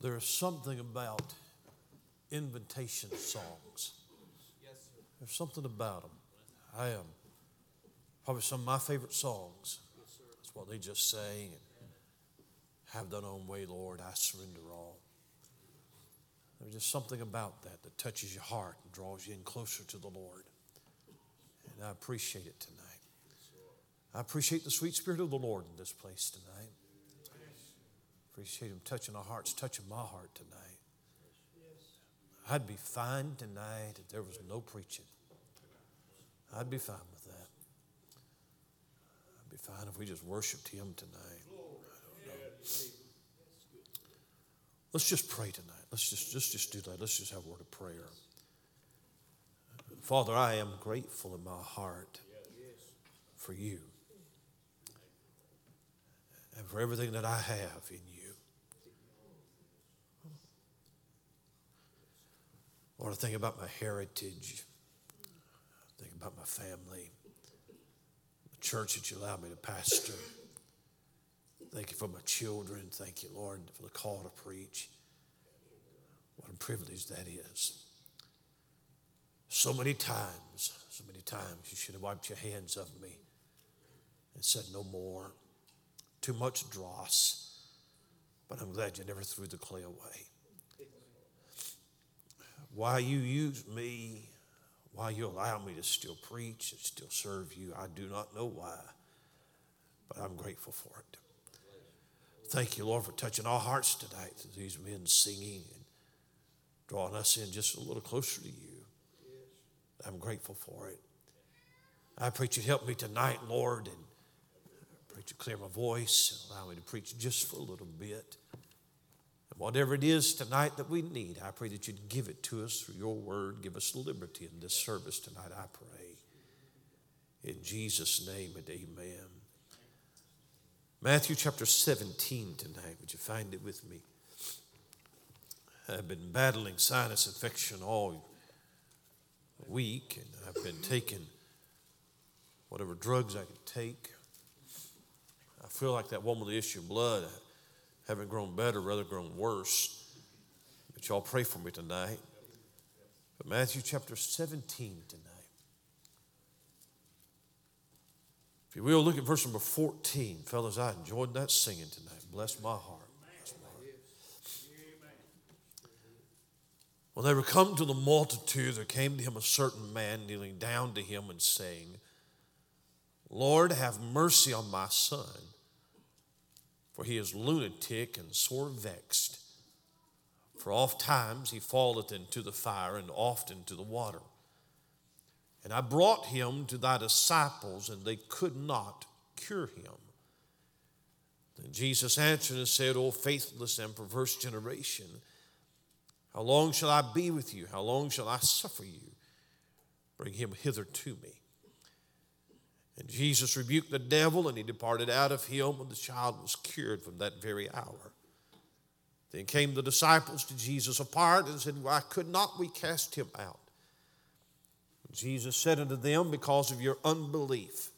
There is something about invitation songs. There's something about them. I am probably some of my favorite songs. That's what they just sang. Have thine own way, Lord. I surrender all. There's just something about that that touches your heart and draws you in closer to the Lord. And I appreciate it tonight. I appreciate the sweet spirit of the Lord in this place tonight. Appreciate Him touching our hearts, touching my heart tonight. I'd be fine tonight if there was no preaching. I'd be fine with that. I'd be fine if we just worshiped Him tonight. Let's just pray tonight. Let's just, just, just do that. Let's just have a word of prayer. Father, I am grateful in my heart for you and for everything that I have in you. I think about my heritage. Think about my family, the church that you allowed me to pastor. Thank you for my children. Thank you, Lord, for the call to preach. What a privilege that is. So many times, so many times, you should have wiped your hands of me and said no more. Too much dross. But I'm glad you never threw the clay away why you use me, why you allow me to still preach and still serve you. I do not know why, but I'm grateful for it. Thank you, Lord, for touching our hearts tonight. These men singing and drawing us in just a little closer to you. I'm grateful for it. I pray you help me tonight, Lord, and pray you clear my voice and allow me to preach just for a little bit. Whatever it is tonight that we need, I pray that you'd give it to us through your word. Give us liberty in this service tonight, I pray. In Jesus' name and amen. Matthew chapter 17 tonight. Would you find it with me? I've been battling sinus infection all week, and I've been taking whatever drugs I could take. I feel like that woman with the issue of blood haven't grown better, rather grown worse. But y'all pray for me tonight. But Matthew chapter 17 tonight. If you will, look at verse number 14. Fellas, I enjoyed that singing tonight. Bless my heart. Bless my heart. When they were come to the multitude, there came to him a certain man kneeling down to him and saying, Lord, have mercy on my son for he is lunatic and sore vexed. For oft times he falleth into the fire and oft into the water. And I brought him to thy disciples, and they could not cure him. Then Jesus answered and said, O faithless and perverse generation, how long shall I be with you? How long shall I suffer you? Bring him hither to me. And Jesus rebuked the devil, and he departed out of him, and the child was cured from that very hour. Then came the disciples to Jesus apart and said, Why could not we cast him out? And Jesus said unto them, Because of your unbelief.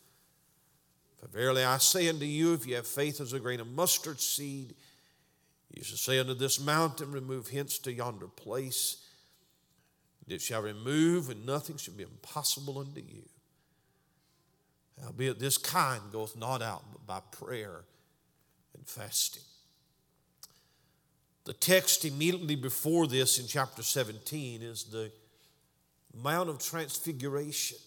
For verily I say unto you, if you have faith as a grain of mustard seed, you shall say unto this mountain, Remove hence to yonder place. And it shall remove, and nothing shall be impossible unto you. Albeit this kind goeth not out but by prayer and fasting. The text immediately before this in chapter 17 is the Mount of Transfiguration.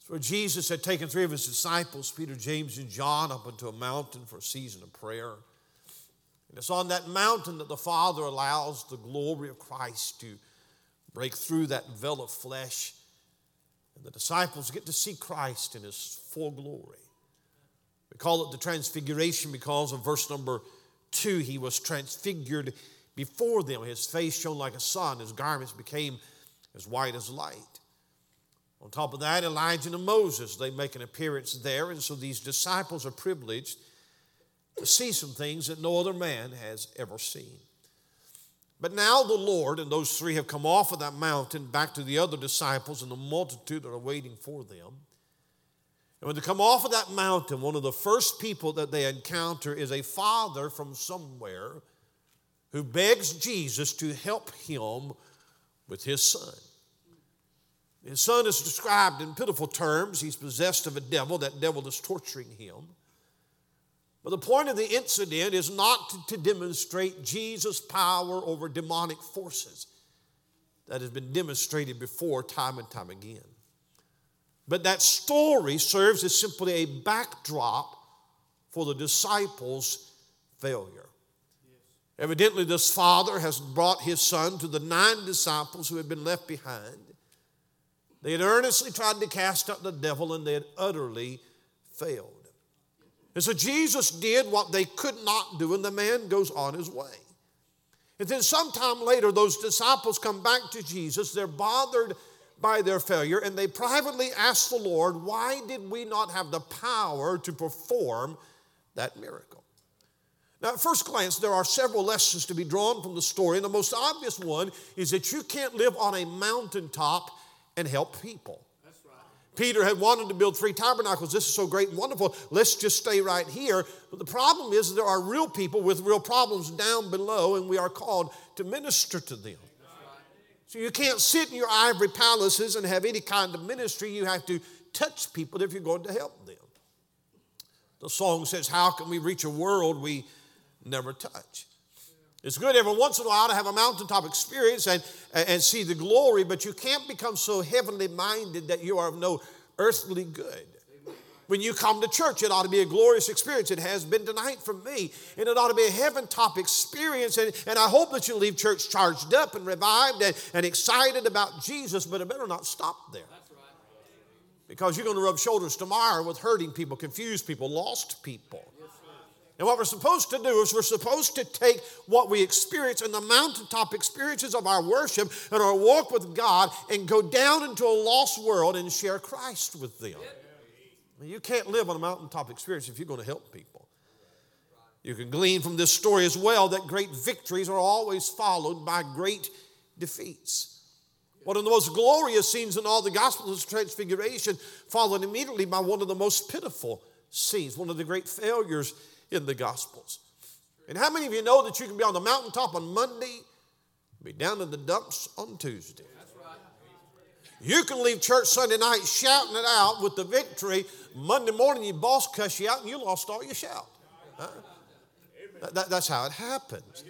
It's where Jesus had taken three of his disciples, Peter, James, and John, up into a mountain for a season of prayer. And it's on that mountain that the Father allows the glory of Christ to break through that veil of flesh and the disciples get to see Christ in his full glory. We call it the transfiguration because of verse number two. He was transfigured before them. His face shone like a sun, his garments became as white as light. On top of that, Elijah and Moses, they make an appearance there, and so these disciples are privileged to see some things that no other man has ever seen. But now the Lord and those three have come off of that mountain back to the other disciples and the multitude that are waiting for them. And when they come off of that mountain, one of the first people that they encounter is a father from somewhere who begs Jesus to help him with his son. His son is described in pitiful terms. He's possessed of a devil. That devil is torturing him. But the point of the incident is not to demonstrate Jesus' power over demonic forces that has been demonstrated before time and time again. But that story serves as simply a backdrop for the disciples' failure. Evidently, this father has brought his son to the nine disciples who had been left behind. They had earnestly tried to cast out the devil and they had utterly failed. And so Jesus did what they could not do, and the man goes on his way. And then sometime later, those disciples come back to Jesus. They're bothered by their failure, and they privately ask the Lord, Why did we not have the power to perform that miracle? Now, at first glance, there are several lessons to be drawn from the story, and the most obvious one is that you can't live on a mountaintop and help people. Peter had wanted to build three tabernacles. This is so great and wonderful. Let's just stay right here. But the problem is there are real people with real problems down below, and we are called to minister to them. So you can't sit in your ivory palaces and have any kind of ministry. You have to touch people if you're going to help them. The song says, How can we reach a world we never touch? It's good every once in a while to have a mountaintop experience and, and see the glory, but you can't become so heavenly minded that you are of no earthly good. When you come to church, it ought to be a glorious experience. It has been tonight for me. And it ought to be a heaven top experience. And, and I hope that you leave church charged up and revived and, and excited about Jesus, but it better not stop there. Because you're going to rub shoulders tomorrow with hurting people, confused people, lost people. And what we're supposed to do is we're supposed to take what we experience in the mountaintop experiences of our worship and our walk with God and go down into a lost world and share Christ with them. You can't live on a mountaintop experience if you're going to help people. You can glean from this story as well that great victories are always followed by great defeats. One of the most glorious scenes in all the Gospels is Transfiguration, followed immediately by one of the most pitiful scenes, one of the great failures in the Gospels. And how many of you know that you can be on the mountaintop on Monday, be down in the dumps on Tuesday? You can leave church Sunday night shouting it out with the victory. Monday morning, your boss cuss you out and you lost all your shout. Huh? That, that's how it happens.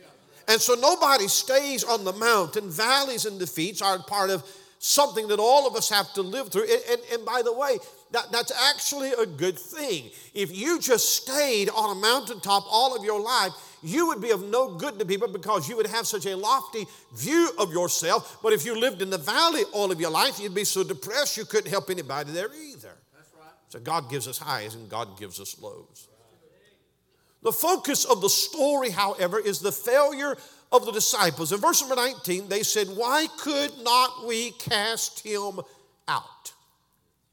And so nobody stays on the mountain. Valleys and defeats are part of something that all of us have to live through. And, and, and by the way, that, that's actually a good thing. If you just stayed on a mountaintop all of your life, you would be of no good to people because you would have such a lofty view of yourself. But if you lived in the valley all of your life, you'd be so depressed you couldn't help anybody there either. Right. So God gives us highs and God gives us lows. The focus of the story, however, is the failure of the disciples. In verse number 19, they said, Why could not we cast him out?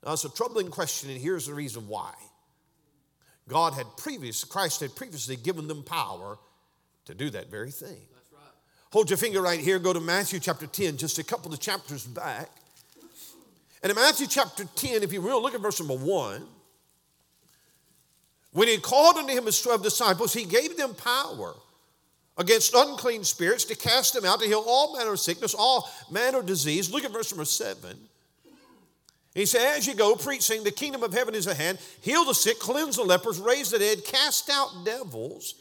Now, it's a troubling question, and here's the reason why. God had previously, Christ had previously given them power to do that very thing. Right. Hold your finger right here, go to Matthew chapter 10, just a couple of chapters back. And in Matthew chapter 10, if you will, look at verse number 1. When he called unto him his 12 disciples, he gave them power against unclean spirits to cast them out, to heal all manner of sickness, all manner of disease. Look at verse number seven. He said, As you go, preaching, the kingdom of heaven is at hand, heal the sick, cleanse the lepers, raise the dead, cast out devils.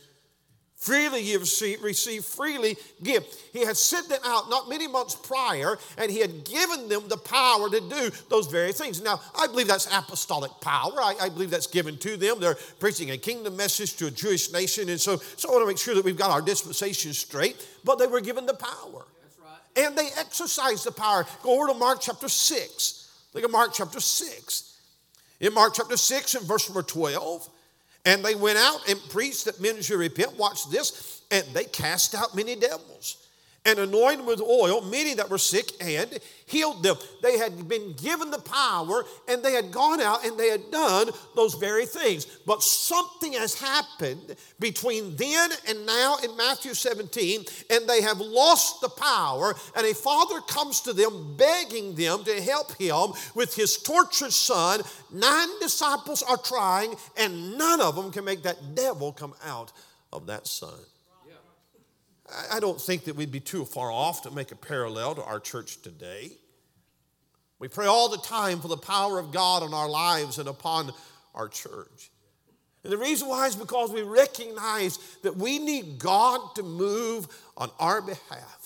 Freely you receive, receive, freely give. He had sent them out not many months prior, and he had given them the power to do those very things. Now, I believe that's apostolic power. I, I believe that's given to them. They're preaching a kingdom message to a Jewish nation, and so, so I want to make sure that we've got our dispensation straight. But they were given the power. Right. And they exercised the power. Go over to Mark chapter 6. Look at Mark chapter 6. In Mark chapter 6 and verse number 12, and they went out and preached that men should repent. Watch this. And they cast out many devils and anointed with oil many that were sick and healed them. They had been given the power and they had gone out and they had done those very things. But something has happened between then and now in Matthew 17, and they have lost the power. And a father comes to them begging them to help him with his tortured son. Nine disciples are trying, and none of them can make that devil come out of that son. I don't think that we'd be too far off to make a parallel to our church today. We pray all the time for the power of God on our lives and upon our church. And the reason why is because we recognize that we need God to move on our behalf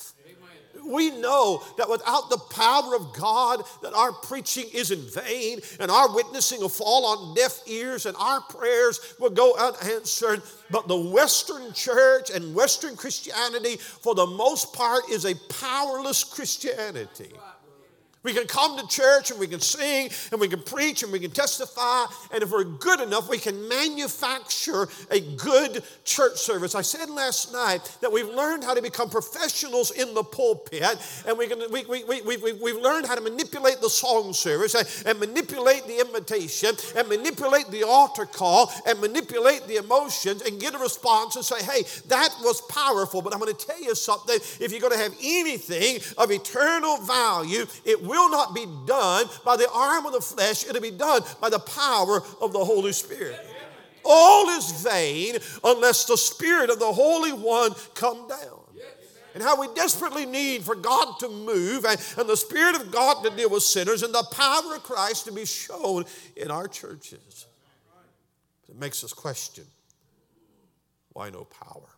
we know that without the power of God, that our preaching is in vain and our witnessing will fall on deaf ears and our prayers will go unanswered. But the Western church and Western Christianity, for the most part, is a powerless Christianity. We can come to church and we can sing and we can preach and we can testify. And if we're good enough, we can manufacture a good church service. I said last night that we've learned how to become professionals in the pulpit and we can, we, we, we, we, we've learned how to manipulate the song service and, and manipulate the invitation and manipulate the altar call and manipulate the emotions and get a response and say, hey, that was powerful. But I'm going to tell you something. If you're going to have anything of eternal value, it will will not be done by the arm of the flesh, it'll be done by the power of the Holy Spirit. All is vain unless the Spirit of the Holy One come down. And how we desperately need for God to move and, and the Spirit of God to deal with sinners and the power of Christ to be shown in our churches. It makes us question why no power?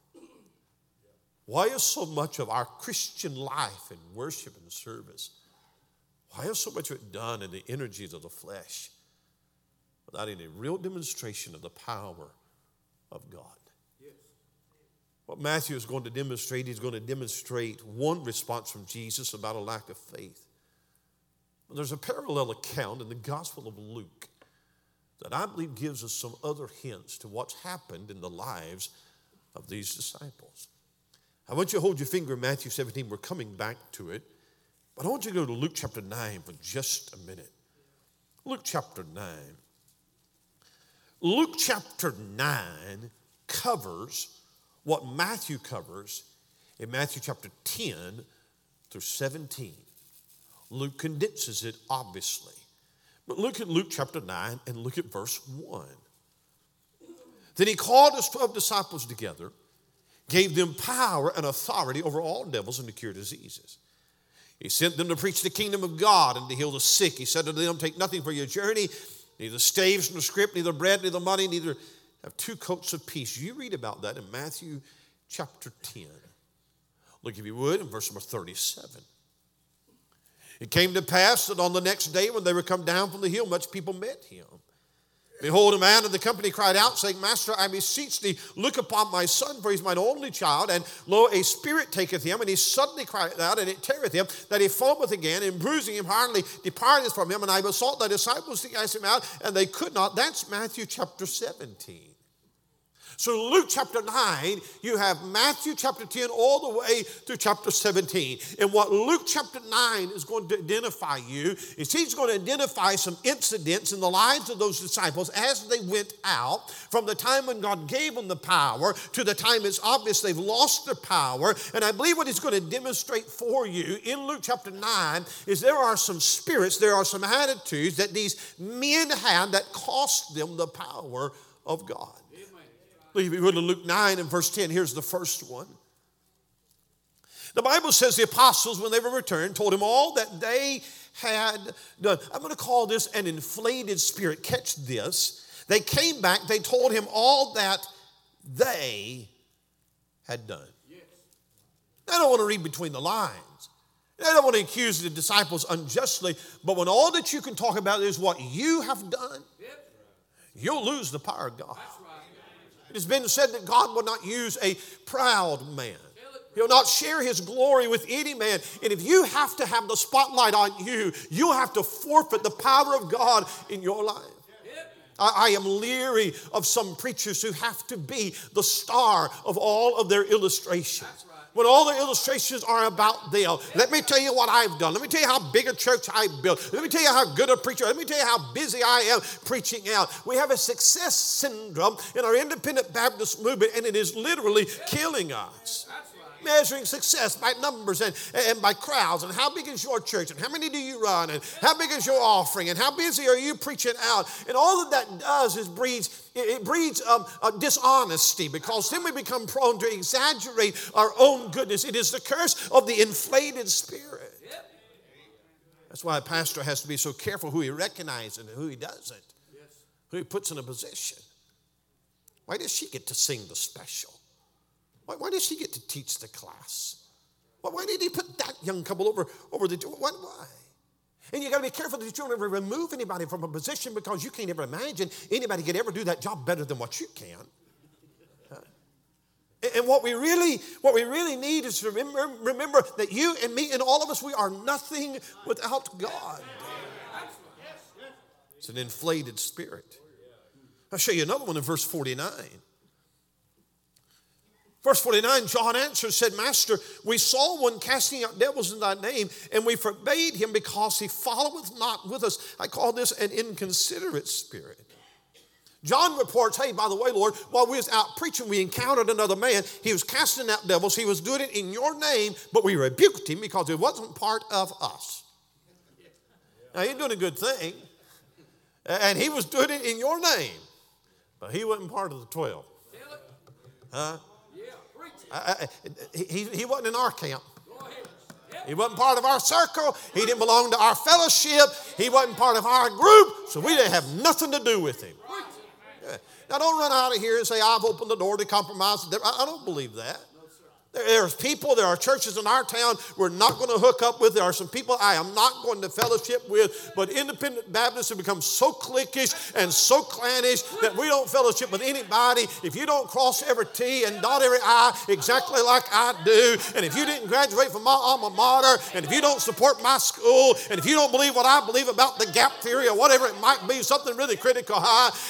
Why is so much of our Christian life and worship and service why is so much of it done in the energies of the flesh without any real demonstration of the power of God? Yes. What Matthew is going to demonstrate, he's going to demonstrate one response from Jesus about a lack of faith. But there's a parallel account in the Gospel of Luke that I believe gives us some other hints to what's happened in the lives of these disciples. I want you to hold your finger in Matthew 17. We're coming back to it. But I want you to go to Luke chapter 9 for just a minute. Luke chapter 9. Luke chapter 9 covers what Matthew covers in Matthew chapter 10 through 17. Luke condenses it, obviously. But look at Luke chapter 9 and look at verse 1. Then he called his 12 disciples together, gave them power and authority over all devils and to cure diseases. He sent them to preach the kingdom of God and to heal the sick. He said to them, Take nothing for your journey, neither staves nor scrip, neither bread, neither money, neither have two coats of peace. You read about that in Matthew chapter 10. Look, if you would, in verse number 37. It came to pass that on the next day, when they were come down from the hill, much people met him. Behold, a man of the company cried out, saying, Master, I beseech thee, look upon my son, for he's mine only child. And lo, a spirit taketh him, and he suddenly cried out, and it teareth him, that he foameth again, and bruising him hardly departeth from him. And I besought thy disciples to cast him out, and they could not. That's Matthew chapter 17. So, Luke chapter 9, you have Matthew chapter 10 all the way through chapter 17. And what Luke chapter 9 is going to identify you is he's going to identify some incidents in the lives of those disciples as they went out from the time when God gave them the power to the time it's obvious they've lost their power. And I believe what he's going to demonstrate for you in Luke chapter 9 is there are some spirits, there are some attitudes that these men had that cost them the power of God. If you go to Luke 9 and verse 10, here's the first one. The Bible says the apostles, when they were returned, told him all that they had done. I'm going to call this an inflated spirit. Catch this. They came back, they told him all that they had done. Yes. I don't want to read between the lines. I don't want to accuse the disciples unjustly, but when all that you can talk about is what you have done, yep. you'll lose the power of God. It has been said that God will not use a proud man. He'll not share his glory with any man. And if you have to have the spotlight on you, you have to forfeit the power of God in your life. I, I, am leery of some preachers who have to be the star of all of their illustrations when all the illustrations are about them. Let me tell you what I've done. Let me tell you how big a church I built. Let me tell you how good a preacher. Let me tell you how busy I am preaching out. We have a success syndrome in our independent Baptist movement, and it is literally killing us. Measuring success by numbers and, and by crowds. And how big is your church? And how many do you run? And how big is your offering? And how busy are you preaching out? And all that that does is breeds it breeds um, dishonesty because then we become prone to exaggerate our own goodness. It is the curse of the inflated spirit. That's why a pastor has to be so careful who he recognizes and who he doesn't, who he puts in a position. Why does she get to sing the special? Why, why does she get to teach the class? Why, why did he put that young couple over, over the door? Why? why? And you got to be careful that you don't ever remove anybody from a position because you can't ever imagine anybody could ever do that job better than what you can. And what we really, what we really need is to remember, remember that you and me and all of us, we are nothing without God. It's an inflated spirit. I'll show you another one in verse 49. Verse 49, John answered, said, Master, we saw one casting out devils in thy name, and we forbade him because he followeth not with us. I call this an inconsiderate spirit. John reports, hey, by the way, Lord, while we was out preaching, we encountered another man. He was casting out devils. He was doing it in your name, but we rebuked him because it wasn't part of us. Now, he's doing a good thing, and he was doing it in your name, but he wasn't part of the 12. Huh? I, I, he, he wasn't in our camp. He wasn't part of our circle. He didn't belong to our fellowship. He wasn't part of our group, so we didn't have nothing to do with him. Now, don't run out of here and say, I've opened the door to compromise. I don't believe that. There's people, there are churches in our town we're not going to hook up with. There are some people I am not going to fellowship with. But independent Baptists have become so cliquish and so clannish that we don't fellowship with anybody. If you don't cross every T and dot every I exactly like I do, and if you didn't graduate from my alma mater, and if you don't support my school, and if you don't believe what I believe about the gap theory or whatever it might be, something really critical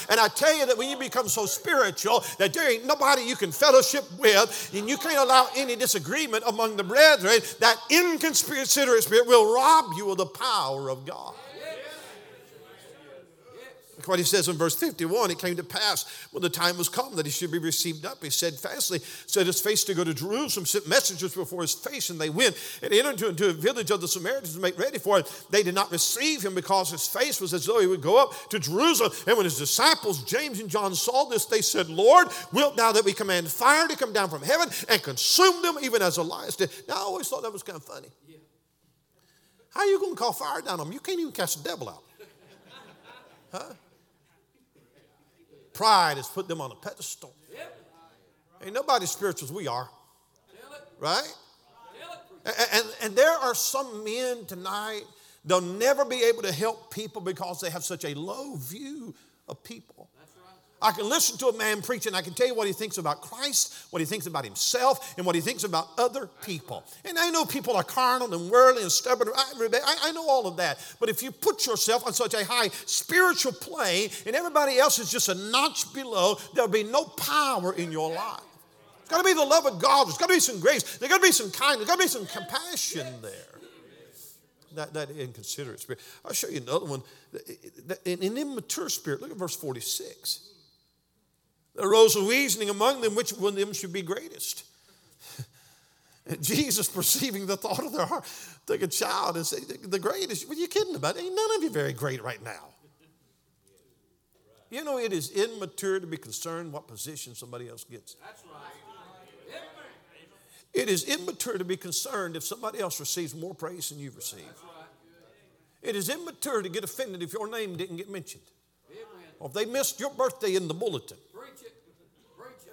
and I tell you that when you become so spiritual that there ain't nobody you can fellowship with, and you can't allow any disagreement among the brethren, that inconsiderate spirit will rob you of the power of God. What he says in verse 51. It came to pass when the time was come that he should be received up. He said fastly, set his face to go to Jerusalem, sent messengers before his face, and they went and entered into a village of the Samaritans to make ready for it. They did not receive him because his face was as though he would go up to Jerusalem. And when his disciples, James and John, saw this, they said, Lord, wilt thou that we command fire to come down from heaven and consume them, even as Elias did? Now, I always thought that was kind of funny. How are you going to call fire down on them? You can't even cast the devil out. Huh? Pride has put them on a pedestal. Ain't nobody spiritual as we are. Right? And, and, and there are some men tonight, they'll never be able to help people because they have such a low view of people. I can listen to a man preaching. I can tell you what he thinks about Christ, what he thinks about himself, and what he thinks about other people. And I know people are carnal and worldly and stubborn. I, I know all of that. But if you put yourself on such a high spiritual plane and everybody else is just a notch below, there'll be no power in your life. It's got to be the love of God. There's got to be some grace. There's got to be some kindness. There's got to be some compassion there. That, that inconsiderate spirit. I'll show you another one. In an immature spirit. Look at verse 46. There arose a reasoning among them which one of them should be greatest. And Jesus, perceiving the thought of their heart, took a child and said, The greatest, what are you kidding about? Ain't none of you very great right now. You know, it is immature to be concerned what position somebody else gets. That's right. It is immature to be concerned if somebody else receives more praise than you've received. It is immature to get offended if your name didn't get mentioned. Or if they missed your birthday in the bulletin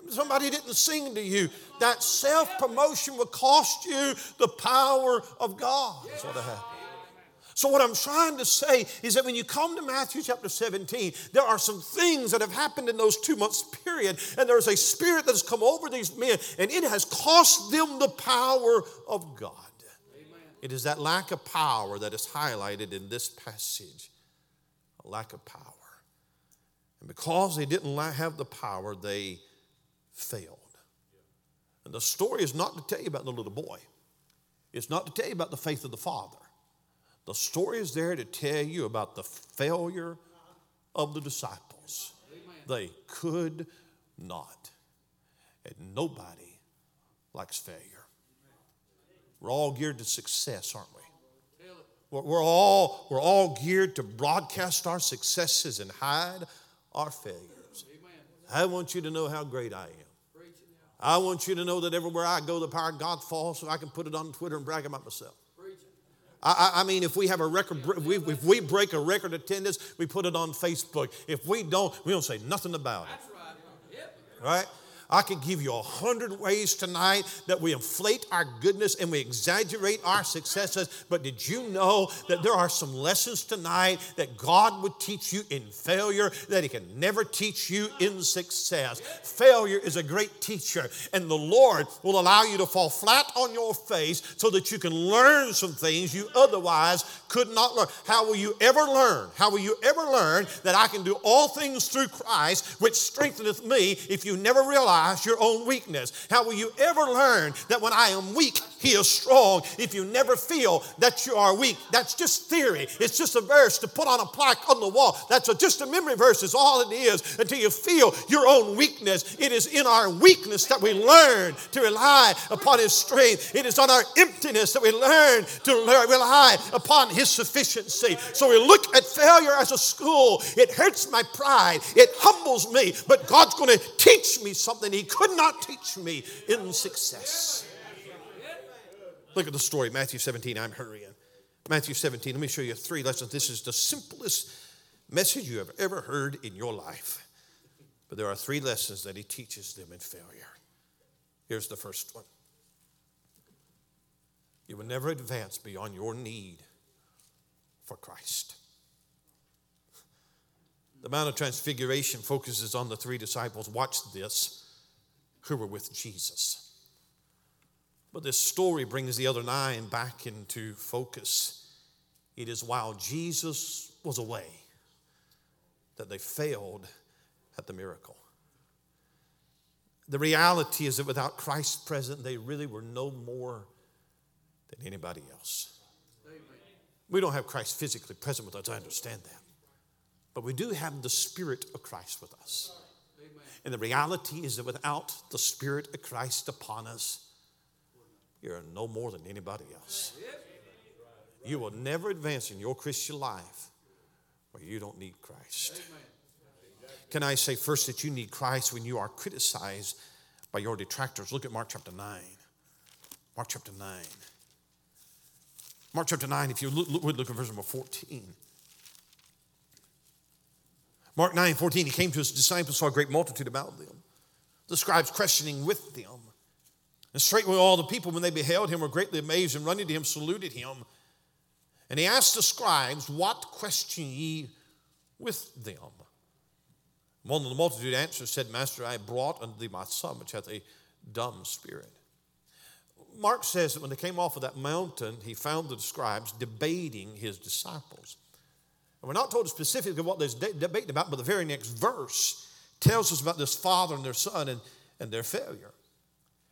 somebody didn't sing to you. That self promotion will cost you the power of God. That's what happened. So, what I'm trying to say is that when you come to Matthew chapter 17, there are some things that have happened in those two months period, and there's a spirit that has come over these men, and it has cost them the power of God. Amen. It is that lack of power that is highlighted in this passage a lack of power. And because they didn't have the power, they failed. And the story is not to tell you about the little boy, it's not to tell you about the faith of the father. The story is there to tell you about the failure of the disciples. They could not. And nobody likes failure. We're all geared to success, aren't we? We're all, we're all geared to broadcast our successes and hide our failures. I want you to know how great I am. I want you to know that everywhere I go, the power of God falls so I can put it on Twitter and brag about myself. I, I, mean, if we have a record, if we, if we break a record attendance, we put it on Facebook. If we don't, we don't say nothing about it. That's right. Right? I could give you a hundred ways tonight that we inflate our goodness and we exaggerate our successes. But did you know that there are some lessons tonight that God would teach you in failure that He can never teach you in success? Failure is a great teacher, and the Lord will allow you to fall flat on your face so that you can learn some things you otherwise could not learn. How will you ever learn? How will you ever learn that I can do all things through Christ, which strengtheneth me, if you never realize? Realize your own weakness? How will you ever learn that when I am weak, He is strong if you never feel that you are weak? That's just theory. It's just a verse to put on a plaque on the wall. That's a, just a memory verse, is all it is until you feel your own weakness. It is in our weakness that we learn to rely upon His strength. It is on our emptiness that we learn to rely upon His sufficiency. So we look at failure as a school. It hurts my pride, it humbles me, but God's going to teach me something he could not teach me in success. Look at the story, Matthew 17. I'm hurrying. Matthew 17, let me show you three lessons. This is the simplest message you have ever heard in your life. But there are three lessons that he teaches them in failure. Here's the first one you will never advance beyond your need for Christ. The Mount of Transfiguration focuses on the three disciples. Watch this who were with Jesus. But this story brings the other nine back into focus. It is while Jesus was away that they failed at the miracle. The reality is that without Christ present, they really were no more than anybody else. We don't have Christ physically present with us, I understand that. But we do have the Spirit of Christ with us. And the reality is that without the Spirit of Christ upon us, you're no more than anybody else. You will never advance in your Christian life where you don't need Christ. Can I say first that you need Christ when you are criticized by your detractors? Look at Mark chapter 9. Mark chapter 9. Mark chapter 9, if you look, look at verse number 14. Mark 9 14, he came to his disciples, saw a great multitude about them, the scribes questioning with them. And straightway all the people, when they beheld him, were greatly amazed and running to him, saluted him. And he asked the scribes, What question ye with them? One of the multitude answered, said, Master, I brought unto thee my son, which hath a dumb spirit. Mark says that when they came off of that mountain, he found the scribes debating his disciples. And we're not told specifically what they're debating about, but the very next verse tells us about this father and their son and, and their failure.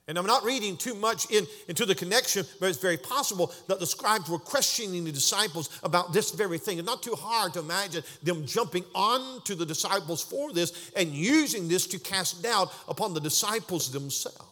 And I'm not reading too much in, into the connection, but it's very possible that the scribes were questioning the disciples about this very thing. It's not too hard to imagine them jumping on to the disciples for this and using this to cast doubt upon the disciples themselves.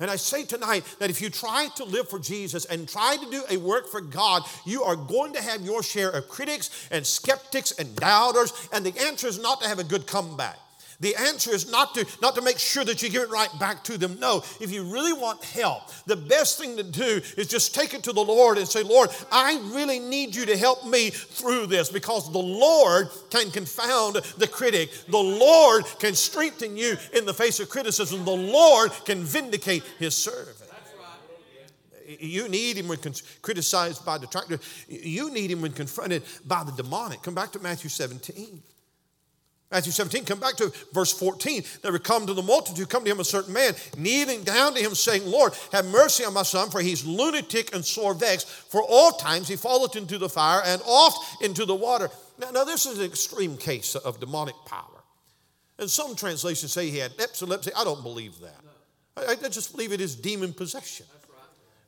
And I say tonight that if you try to live for Jesus and try to do a work for God, you are going to have your share of critics and skeptics and doubters. And the answer is not to have a good comeback. The answer is not to, not to make sure that you give it right back to them. No, if you really want help, the best thing to do is just take it to the Lord and say, Lord, I really need you to help me through this because the Lord can confound the critic. The Lord can strengthen you in the face of criticism. The Lord can vindicate his servant. You need him when criticized by detractors. You need him when confronted by the demonic. Come back to Matthew 17. Matthew 17, come back to verse 14. They would come to the multitude, come to him a certain man, kneeling down to him, saying, Lord, have mercy on my son, for he's lunatic and sore vexed. For all times he falleth into the fire and oft into the water. Now, now this is an extreme case of demonic power. And some translations say he had epilepsy. I don't believe that. I, I just believe it is demon possession.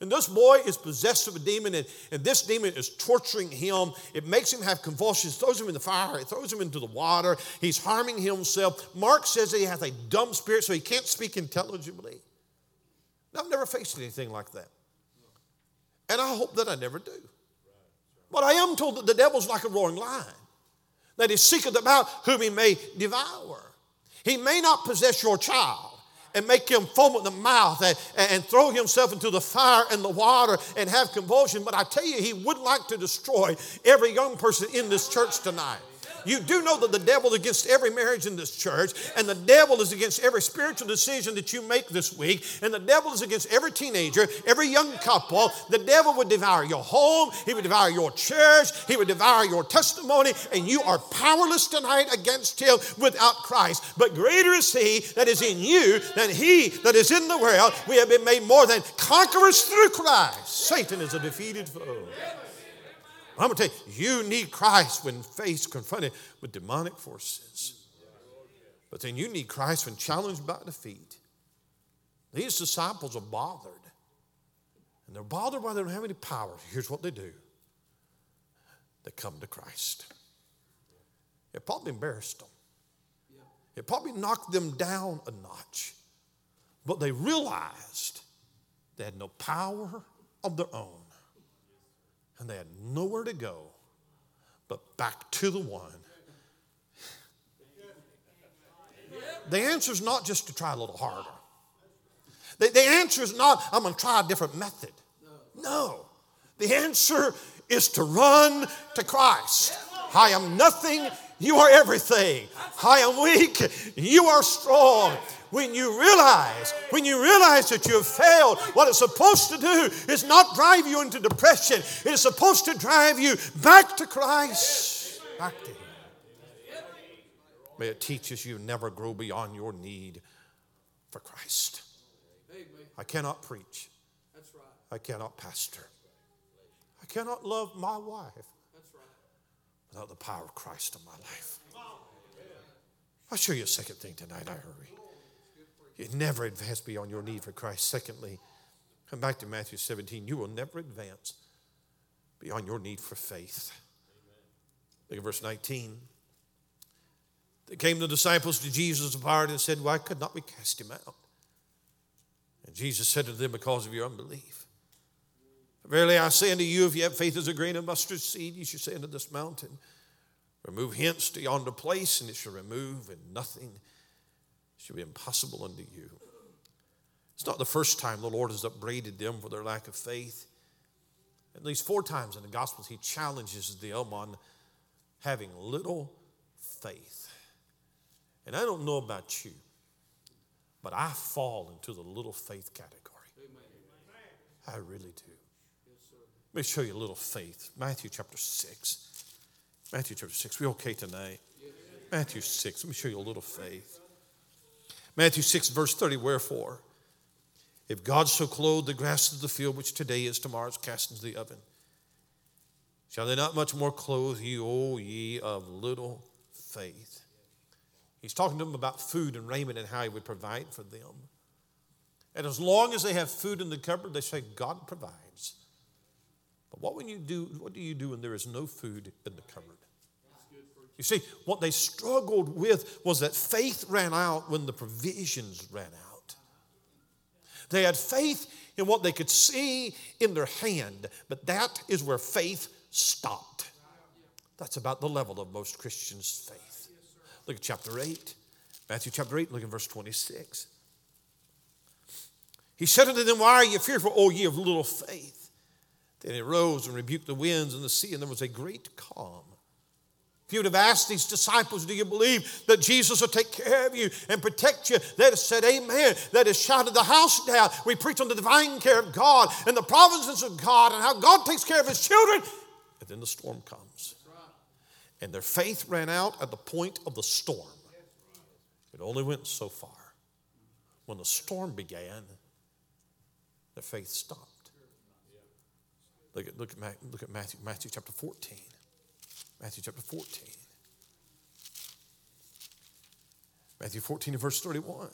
And this boy is possessed of a demon, and, and this demon is torturing him. It makes him have convulsions, throws him in the fire, it throws him into the water. He's harming himself. Mark says he has a dumb spirit, so he can't speak intelligibly. I've never faced anything like that. And I hope that I never do. But I am told that the devil's like a roaring lion, that he seeketh about whom he may devour. He may not possess your child and make him foam at the mouth and, and throw himself into the fire and the water and have convulsion, but I tell you, he would like to destroy every young person in this church tonight. You do know that the devil is against every marriage in this church, and the devil is against every spiritual decision that you make this week, and the devil is against every teenager, every young couple. The devil would devour your home, he would devour your church, he would devour your testimony, and you are powerless tonight against him without Christ. But greater is he that is in you than he that is in the world. We have been made more than conquerors through Christ. Satan is a defeated foe. I'm going to tell you, you need Christ when faced, confronted with demonic forces. But then you need Christ when challenged by defeat. These disciples are bothered. And they're bothered why they don't have any power. Here's what they do they come to Christ. It probably embarrassed them, it probably knocked them down a notch. But they realized they had no power of their own and they had nowhere to go but back to the one. The answer is not just to try a little harder. The, the answer is not, I'm going to try a different method. No. The answer is to run to Christ. I am nothing, you are everything. I am weak, you are strong when you realize, when you realize that you have failed, what it's supposed to do is not drive you into depression. It is supposed to drive you back to Christ, back to Him. May it teach us you never grow beyond your need for Christ. I cannot preach. I cannot pastor. I cannot love my wife without the power of Christ in my life. I'll show you a second thing tonight. I hurry. You never advance beyond your need for Christ. Secondly, come back to Matthew 17. You will never advance beyond your need for faith. Look at verse 19. They came to the disciples to Jesus apart and said, Why could not we cast him out? And Jesus said to them, Because of your unbelief. Verily I say unto you, if you have faith as a grain of mustard seed, you shall say unto this mountain, Remove hence to yonder place, and it shall remove, and nothing should be impossible unto you. It's not the first time the Lord has upbraided them for their lack of faith. At least four times in the Gospels, he challenges them on having little faith. And I don't know about you, but I fall into the little faith category. I really do. Let me show you a little faith. Matthew chapter 6. Matthew chapter 6. We okay tonight? Matthew 6. Let me show you a little faith. Matthew 6, verse 30, wherefore, if God so clothe the grass of the field, which today is, tomorrow is cast into the oven, shall they not much more clothe you, O ye of little faith? He's talking to them about food and raiment and how he would provide for them. And as long as they have food in the cupboard, they say, God provides. But what when you do, what do you do when there is no food in the cupboard? You see, what they struggled with was that faith ran out when the provisions ran out. They had faith in what they could see in their hand, but that is where faith stopped. That's about the level of most Christians' faith. Look at chapter 8. Matthew chapter 8, look at verse 26. He said unto them, Why are you fearful, O ye of little faith? Then he rose and rebuked the winds and the sea, and there was a great calm. You would have asked these disciples, Do you believe that Jesus will take care of you and protect you? They'd have said, Amen. They'd have shouted the house down. We preach on the divine care of God and the providences of God and how God takes care of his children. And then the storm comes. And their faith ran out at the point of the storm. It only went so far. When the storm began, their faith stopped. Look at, look at, look at Matthew, Matthew chapter 14. Matthew chapter 14. Matthew 14 and verse 31.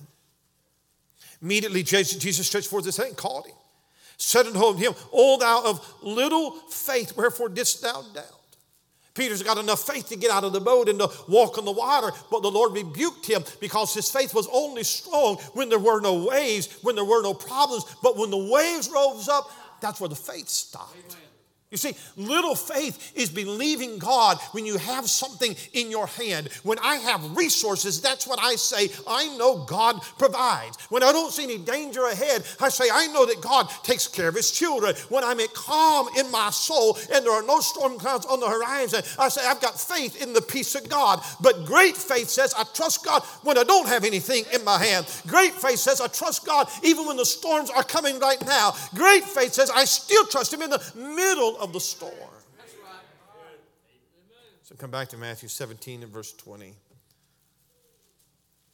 Immediately Jesus stretched forth his hand called him, said unto him, O thou of little faith, wherefore didst thou doubt? Peter's got enough faith to get out of the boat and to walk on the water, but the Lord rebuked him because his faith was only strong when there were no waves, when there were no problems. But when the waves rose up, that's where the faith stopped. Amen. You see, little faith is believing God when you have something in your hand. When I have resources, that's what I say. I know God provides. When I don't see any danger ahead, I say, I know that God takes care of His children. When I'm at calm in my soul and there are no storm clouds on the horizon, I say, I've got faith in the peace of God. But great faith says, I trust God when I don't have anything in my hand. Great faith says, I trust God even when the storms are coming right now. Great faith says, I still trust Him in the middle of the storm. So come back to Matthew 17 and verse 20. He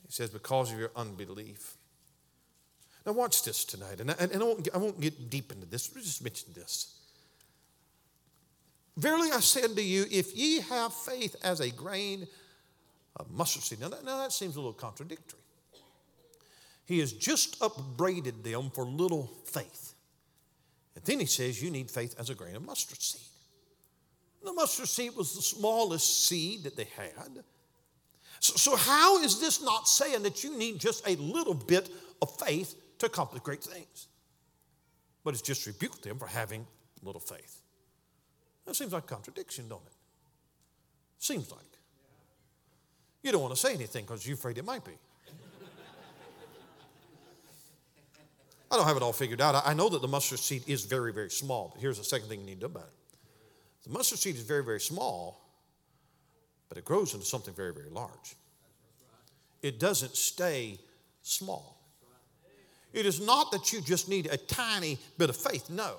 says, Because of your unbelief. Now, watch this tonight, and I, and I, won't, I won't get deep into this, I'll just mention this. Verily I say unto you, if ye have faith as a grain of mustard seed. Now that, now that seems a little contradictory. He has just upbraided them for little faith. And then he says, You need faith as a grain of mustard seed. The mustard seed was the smallest seed that they had. So, so, how is this not saying that you need just a little bit of faith to accomplish great things? But it's just rebuked them for having little faith. That seems like contradiction, don't it? Seems like. You don't want to say anything because you're afraid it might be. I don't have it all figured out. I know that the mustard seed is very, very small. But here's the second thing you need to know about it the mustard seed is very, very small, but it grows into something very, very large. It doesn't stay small. It is not that you just need a tiny bit of faith. No.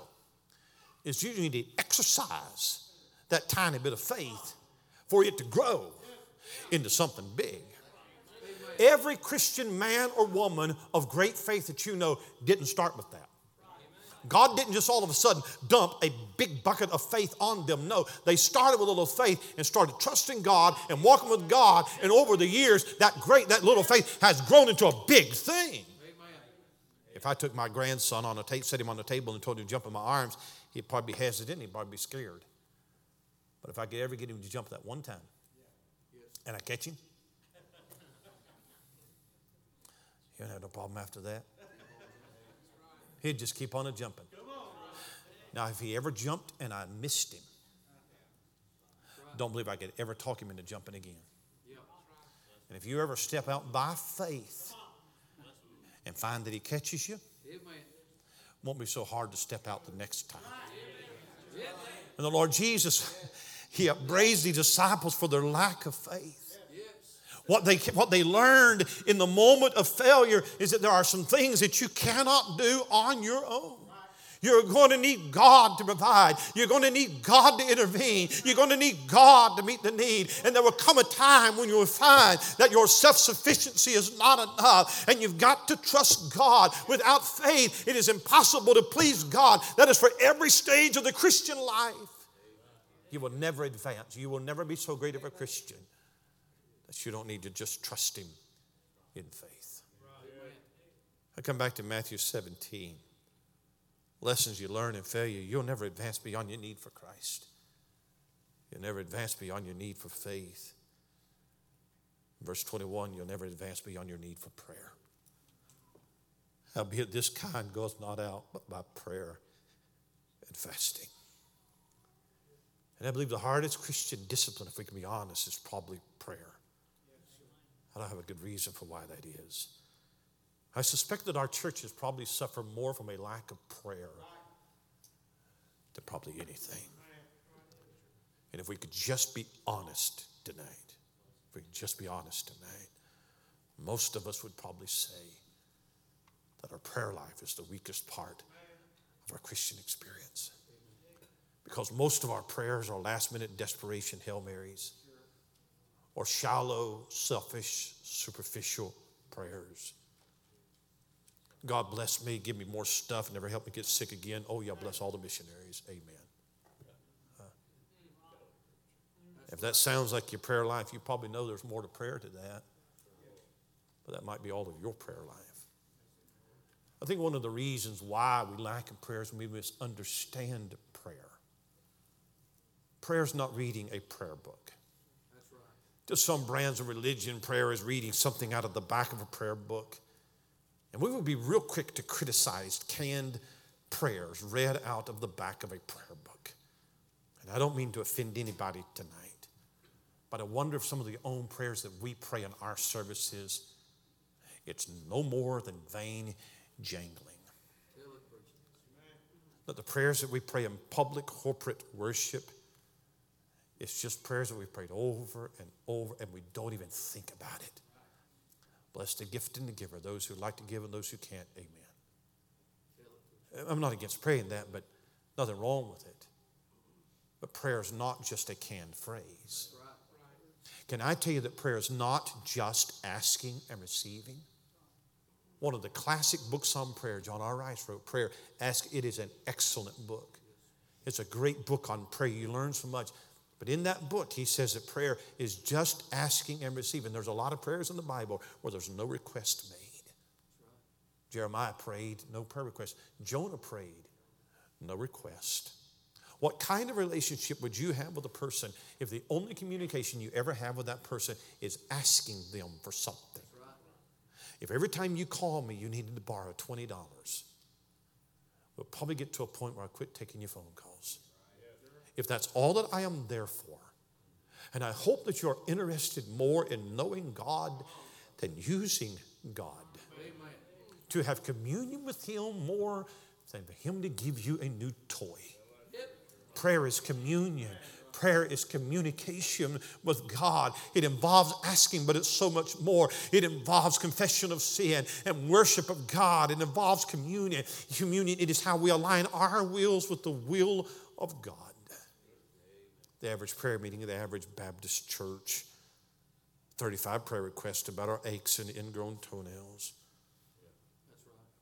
It's you need to exercise that tiny bit of faith for it to grow into something big. Every Christian man or woman of great faith that you know didn't start with that. God didn't just all of a sudden dump a big bucket of faith on them. No, they started with a little faith and started trusting God and walking with God. And over the years, that great, that little faith has grown into a big thing. If I took my grandson on a tape, set him on the table and told him to jump in my arms, he'd probably be hesitant, he'd probably be scared. But if I could ever get him to jump that one time and I catch him, He don't have no problem after that. He'd just keep on a jumping. Now, if he ever jumped and I missed him, don't believe I could ever talk him into jumping again. And if you ever step out by faith and find that he catches you, it won't be so hard to step out the next time. And the Lord Jesus, he upbraided the disciples for their lack of faith. What they, what they learned in the moment of failure is that there are some things that you cannot do on your own. You're going to need God to provide. You're going to need God to intervene. You're going to need God to meet the need. And there will come a time when you will find that your self sufficiency is not enough. And you've got to trust God. Without faith, it is impossible to please God. That is for every stage of the Christian life. You will never advance. You will never be so great of a Christian that you don't need to just trust Him in faith. I come back to Matthew 17. Lessons you learn in failure, you'll never advance beyond your need for Christ. You'll never advance beyond your need for faith. Verse 21, you'll never advance beyond your need for prayer. Howbeit, this kind goes not out but by prayer and fasting. And I believe the hardest Christian discipline, if we can be honest, is probably prayer. I don't have a good reason for why that is. I suspect that our churches probably suffer more from a lack of prayer than probably anything. And if we could just be honest tonight, if we could just be honest tonight, most of us would probably say that our prayer life is the weakest part of our Christian experience. Because most of our prayers are last minute desperation Hail Marys or shallow, selfish, superficial prayers. God bless me, give me more stuff, never help me get sick again. Oh, yeah, bless all the missionaries. Amen. Uh, if that sounds like your prayer life, you probably know there's more to prayer to that. But that might be all of your prayer life. I think one of the reasons why we lack in prayer is we misunderstand prayer. Prayer is not reading a prayer book. To some brands of religion, prayer is reading something out of the back of a prayer book. And we would be real quick to criticize canned prayers read out of the back of a prayer book. And I don't mean to offend anybody tonight, but I wonder if some of the own prayers that we pray in our services, it's no more than vain jangling. That the prayers that we pray in public corporate worship, it's just prayers that we've prayed over and over, and we don't even think about it. Bless the gift and the giver, those who like to give and those who can't. Amen. I'm not against praying that, but nothing wrong with it. But prayer is not just a canned phrase. Can I tell you that prayer is not just asking and receiving? One of the classic books on prayer, John R. Rice wrote, Prayer, Ask. It is an excellent book. It's a great book on prayer. You learn so much. But in that book, he says that prayer is just asking and receiving. There's a lot of prayers in the Bible where there's no request made. Jeremiah prayed, no prayer request. Jonah prayed, no request. What kind of relationship would you have with a person if the only communication you ever have with that person is asking them for something? If every time you call me you needed to borrow $20, we'll probably get to a point where I quit taking your phone calls. If that's all that I am there for, and I hope that you're interested more in knowing God than using God to have communion with Him more than for Him to give you a new toy. Prayer is communion. Prayer is communication with God. It involves asking, but it's so much more. It involves confession of sin and worship of God. It involves communion. Communion, it is how we align our wills with the will of God. The average prayer meeting of the average Baptist church 35 prayer requests about our aches and ingrown toenails.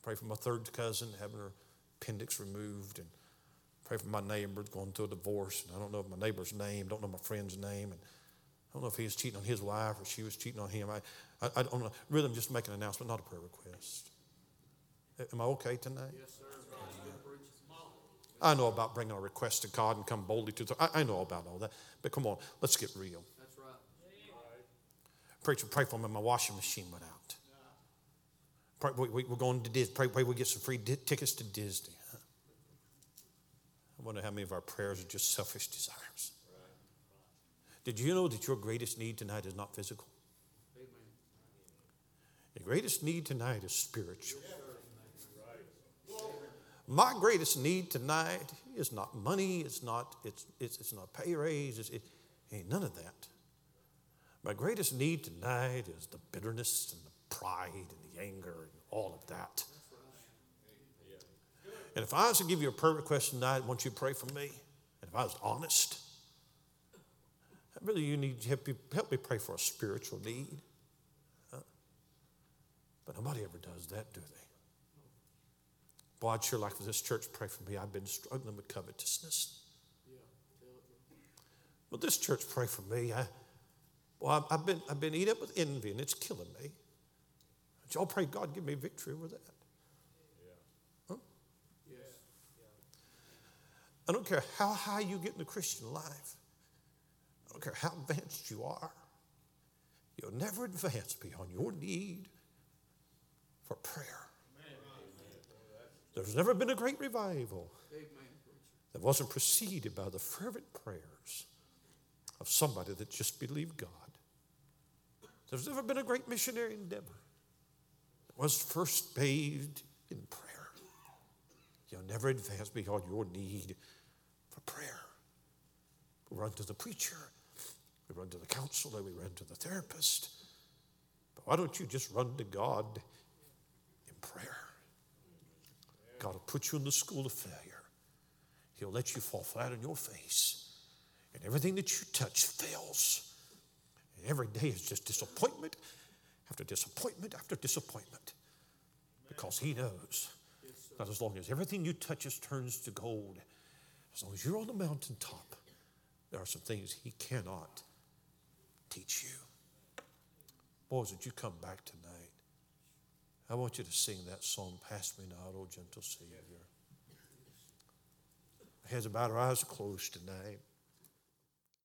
Pray for my third cousin having her appendix removed, and pray for my neighbor going through a divorce. And I don't know my neighbor's name, don't know my friend's name, and I don't know if he was cheating on his wife or she was cheating on him. I, I, I don't know. Really, I'm just making an announcement, not a prayer request. Am I okay tonight? Yes. I know about bringing a request to God and come boldly to the. I, I know about all that, but come on, let's get real. That's right. Preacher, pray for me. My washing machine went out. Pray, we, are going to Disney. Pray, pray we get some free di- tickets to Disney. I wonder how many of our prayers are just selfish desires. Did you know that your greatest need tonight is not physical? Your greatest need tonight is spiritual. My greatest need tonight is not money, it's not, it's, it's, it's not pay raise, it's, it ain't none of that. My greatest need tonight is the bitterness and the pride and the anger and all of that. And if I was to give you a prayer request tonight, I want you to pray for me. And if I was honest, really you need to help, help me pray for a spiritual need. Huh? But nobody ever does that, do they? Boy, I'd sure like for this church pray for me. I've been struggling with covetousness. But this church pray for me. I, well, I've been, I've been eaten up with envy and it's killing me. Y'all pray God give me victory over that. Huh? I don't care how high you get in the Christian life. I don't care how advanced you are. You'll never advance beyond your need for prayer. There's never been a great revival that wasn't preceded by the fervent prayers of somebody that just believed God. There's never been a great missionary endeavor that was first bathed in prayer. You'll never advance beyond your need for prayer. We run to the preacher, we run to the counselor, we run to the therapist. But why don't you just run to God in prayer? God will put you in the school of failure. He'll let you fall flat on your face, and everything that you touch fails. And every day is just disappointment after disappointment after disappointment because He knows that as long as everything you touches turns to gold, as long as you're on the mountaintop, there are some things He cannot teach you. Boys, would you come back tonight? I want you to sing that song, Pass Me Not, O Gentle Savior. Heads about our eyes closed tonight.